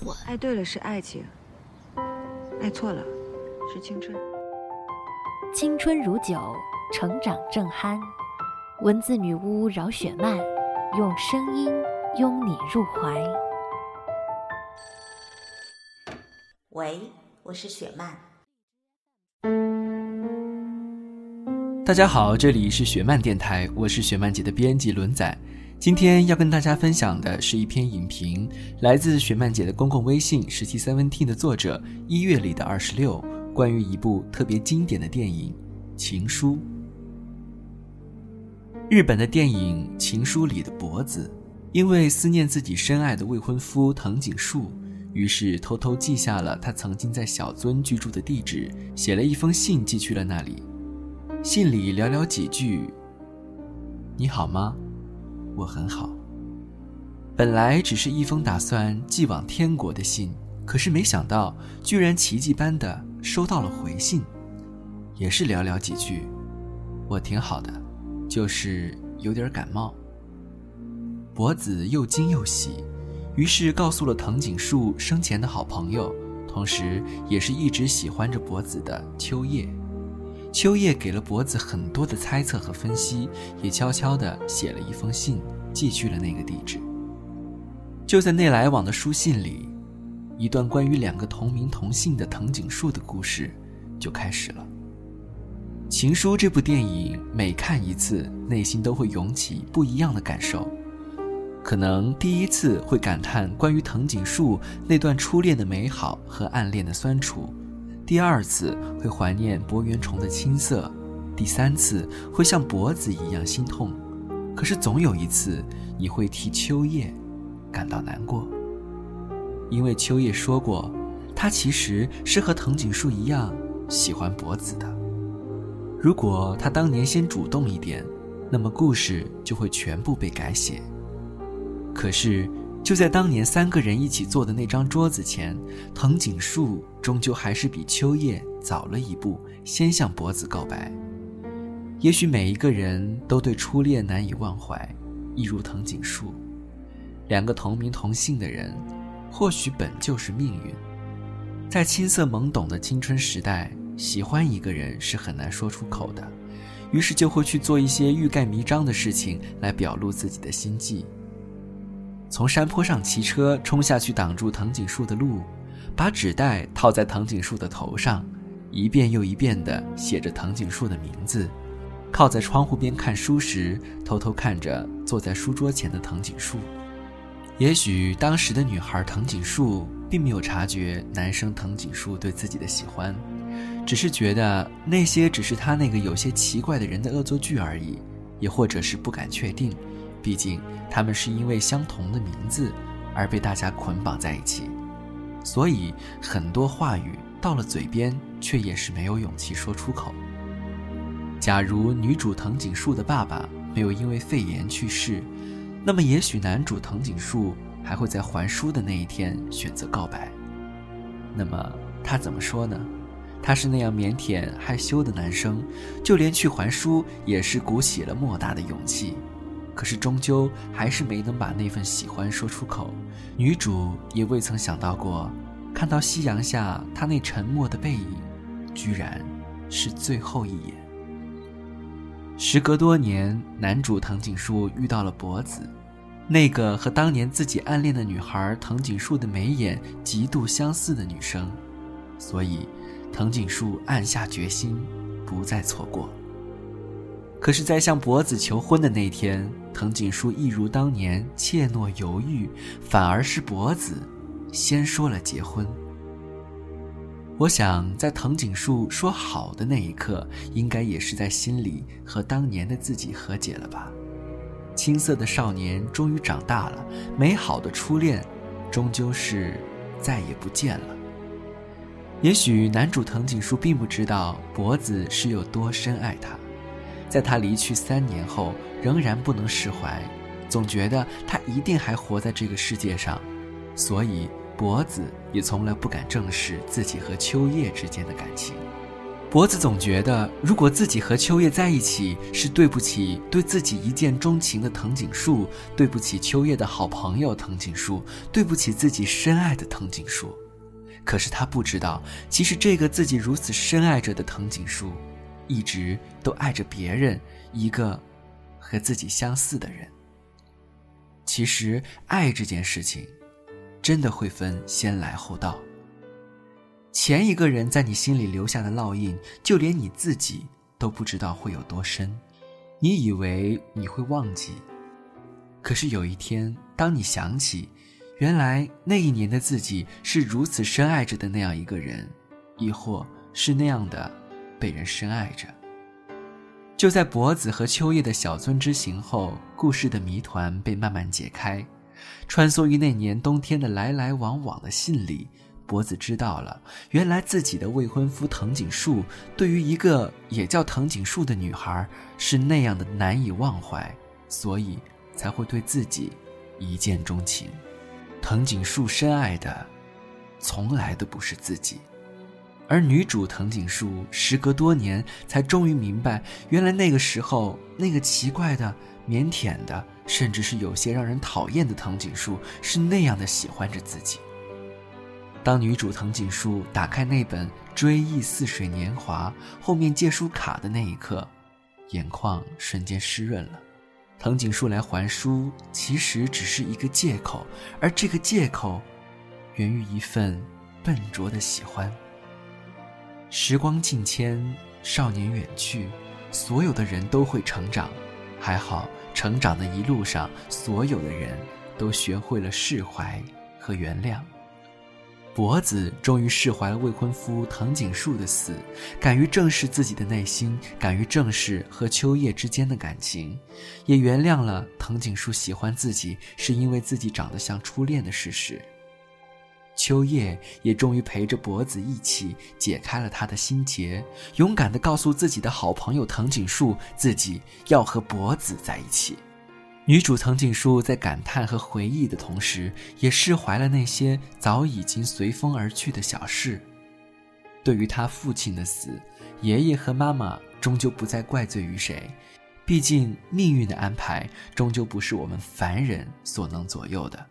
蠢。爱对了是爱情，爱错了是青春。青春如酒，成长正酣。文字女巫饶雪漫，用声音拥你入怀。喂，我是雪漫。大家好，这里是雪漫电台，我是雪漫姐的编辑轮仔。今天要跟大家分享的是一篇影评，来自雪漫姐的公共微信十七 seventeen 的作者一月里的二十六。关于一部特别经典的电影《情书》，日本的电影《情书》里的博子，因为思念自己深爱的未婚夫藤井树，于是偷偷记下了他曾经在小樽居住的地址，写了一封信寄去了那里。信里寥寥几句：“你好吗？我很好。”本来只是一封打算寄往天国的信，可是没想到，居然奇迹般的。收到了回信，也是寥寥几句。我挺好的，就是有点感冒。博子又惊又喜，于是告诉了藤井树生前的好朋友，同时也是一直喜欢着博子的秋叶。秋叶给了博子很多的猜测和分析，也悄悄地写了一封信寄去了那个地址。就在那来往的书信里。一段关于两个同名同姓的藤井树的故事就开始了。《情书》这部电影每看一次，内心都会涌起不一样的感受。可能第一次会感叹关于藤井树那段初恋的美好和暗恋的酸楚，第二次会怀念博圆虫的青涩，第三次会像脖子一样心痛。可是总有一次，你会替秋叶感到难过。因为秋叶说过，他其实是和藤井树一样喜欢博子的。如果他当年先主动一点，那么故事就会全部被改写。可是就在当年三个人一起坐的那张桌子前，藤井树终究还是比秋叶早了一步，先向博子告白。也许每一个人都对初恋难以忘怀，一如藤井树，两个同名同姓的人。或许本就是命运，在青涩懵懂的青春时代，喜欢一个人是很难说出口的，于是就会去做一些欲盖弥彰的事情来表露自己的心迹。从山坡上骑车冲下去挡住藤井树的路，把纸袋套在藤井树的头上，一遍又一遍地写着藤井树的名字，靠在窗户边看书时，偷偷看着坐在书桌前的藤井树。也许当时的女孩藤井树并没有察觉男生藤井树对自己的喜欢，只是觉得那些只是他那个有些奇怪的人的恶作剧而已，也或者是不敢确定，毕竟他们是因为相同的名字而被大家捆绑在一起，所以很多话语到了嘴边却也是没有勇气说出口。假如女主藤井树的爸爸没有因为肺炎去世。那么，也许男主藤井树还会在还书的那一天选择告白。那么他怎么说呢？他是那样腼腆害羞的男生，就连去还书也是鼓起了莫大的勇气。可是终究还是没能把那份喜欢说出口。女主也未曾想到过，看到夕阳下他那沉默的背影，居然是最后一眼。时隔多年，男主藤井树遇到了博子。那个和当年自己暗恋的女孩藤井树的眉眼极度相似的女生，所以藤井树暗下决心，不再错过。可是，在向博子求婚的那天，藤井树一如当年怯懦犹豫，反而是博子先说了结婚。我想，在藤井树说好的那一刻，应该也是在心里和当年的自己和解了吧。青涩的少年终于长大了，美好的初恋，终究是再也不见了。也许男主藤井树并不知道博子是有多深爱他，在他离去三年后，仍然不能释怀，总觉得他一定还活在这个世界上，所以博子也从来不敢正视自己和秋叶之间的感情。博子总觉得，如果自己和秋叶在一起，是对不起对自己一见钟情的藤井树，对不起秋叶的好朋友藤井树，对不起自己深爱的藤井树。可是他不知道，其实这个自己如此深爱着的藤井树，一直都爱着别人，一个和自己相似的人。其实爱这件事情，真的会分先来后到。前一个人在你心里留下的烙印，就连你自己都不知道会有多深。你以为你会忘记，可是有一天，当你想起，原来那一年的自己是如此深爱着的那样一个人，亦或是那样的被人深爱着。就在博子和秋叶的小樽之行后，故事的谜团被慢慢解开。穿梭于那年冬天的来来往往的信里。博子知道了，原来自己的未婚夫藤井树对于一个也叫藤井树的女孩是那样的难以忘怀，所以才会对自己一见钟情。藤井树深爱的，从来都不是自己，而女主藤井树时隔多年才终于明白，原来那个时候那个奇怪的、腼腆的，甚至是有些让人讨厌的藤井树是那样的喜欢着自己。当女主藤井树打开那本《追忆似水年华》后面借书卡的那一刻，眼眶瞬间湿润了。藤井树来还书，其实只是一个借口，而这个借口，源于一份笨拙的喜欢。时光境迁，少年远去，所有的人都会成长，还好，成长的一路上，所有的人都学会了释怀和原谅。博子终于释怀了未婚夫藤井树的死，敢于正视自己的内心，敢于正视和秋叶之间的感情，也原谅了藤井树喜欢自己是因为自己长得像初恋的事实。秋叶也终于陪着博子一起解开了他的心结，勇敢地告诉自己的好朋友藤井树，自己要和博子在一起。女主藤井树在感叹和回忆的同时，也释怀了那些早已经随风而去的小事。对于他父亲的死，爷爷和妈妈终究不再怪罪于谁，毕竟命运的安排终究不是我们凡人所能左右的。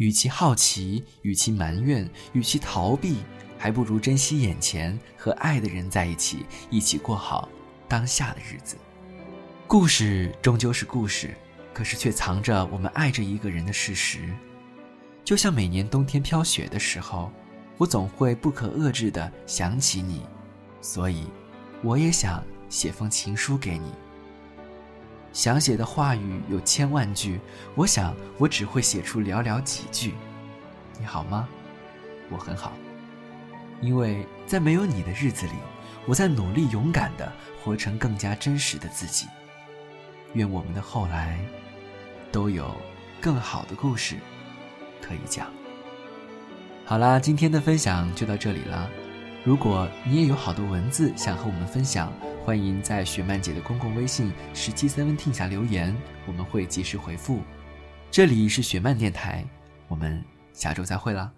与其好奇，与其埋怨，与其逃避，还不如珍惜眼前和爱的人在一起，一起过好当下的日子。故事终究是故事。可是却藏着我们爱着一个人的事实，就像每年冬天飘雪的时候，我总会不可遏制地想起你，所以，我也想写封情书给你。想写的话语有千万句，我想我只会写出寥寥几句。你好吗？我很好，因为在没有你的日子里，我在努力勇敢地活成更加真实的自己。愿我们的后来。都有更好的故事可以讲。好啦，今天的分享就到这里了。如果你也有好多文字想和我们分享，欢迎在雪漫姐的公共微信十七 seventeen 下留言，我们会及时回复。这里是雪漫电台，我们下周再会啦。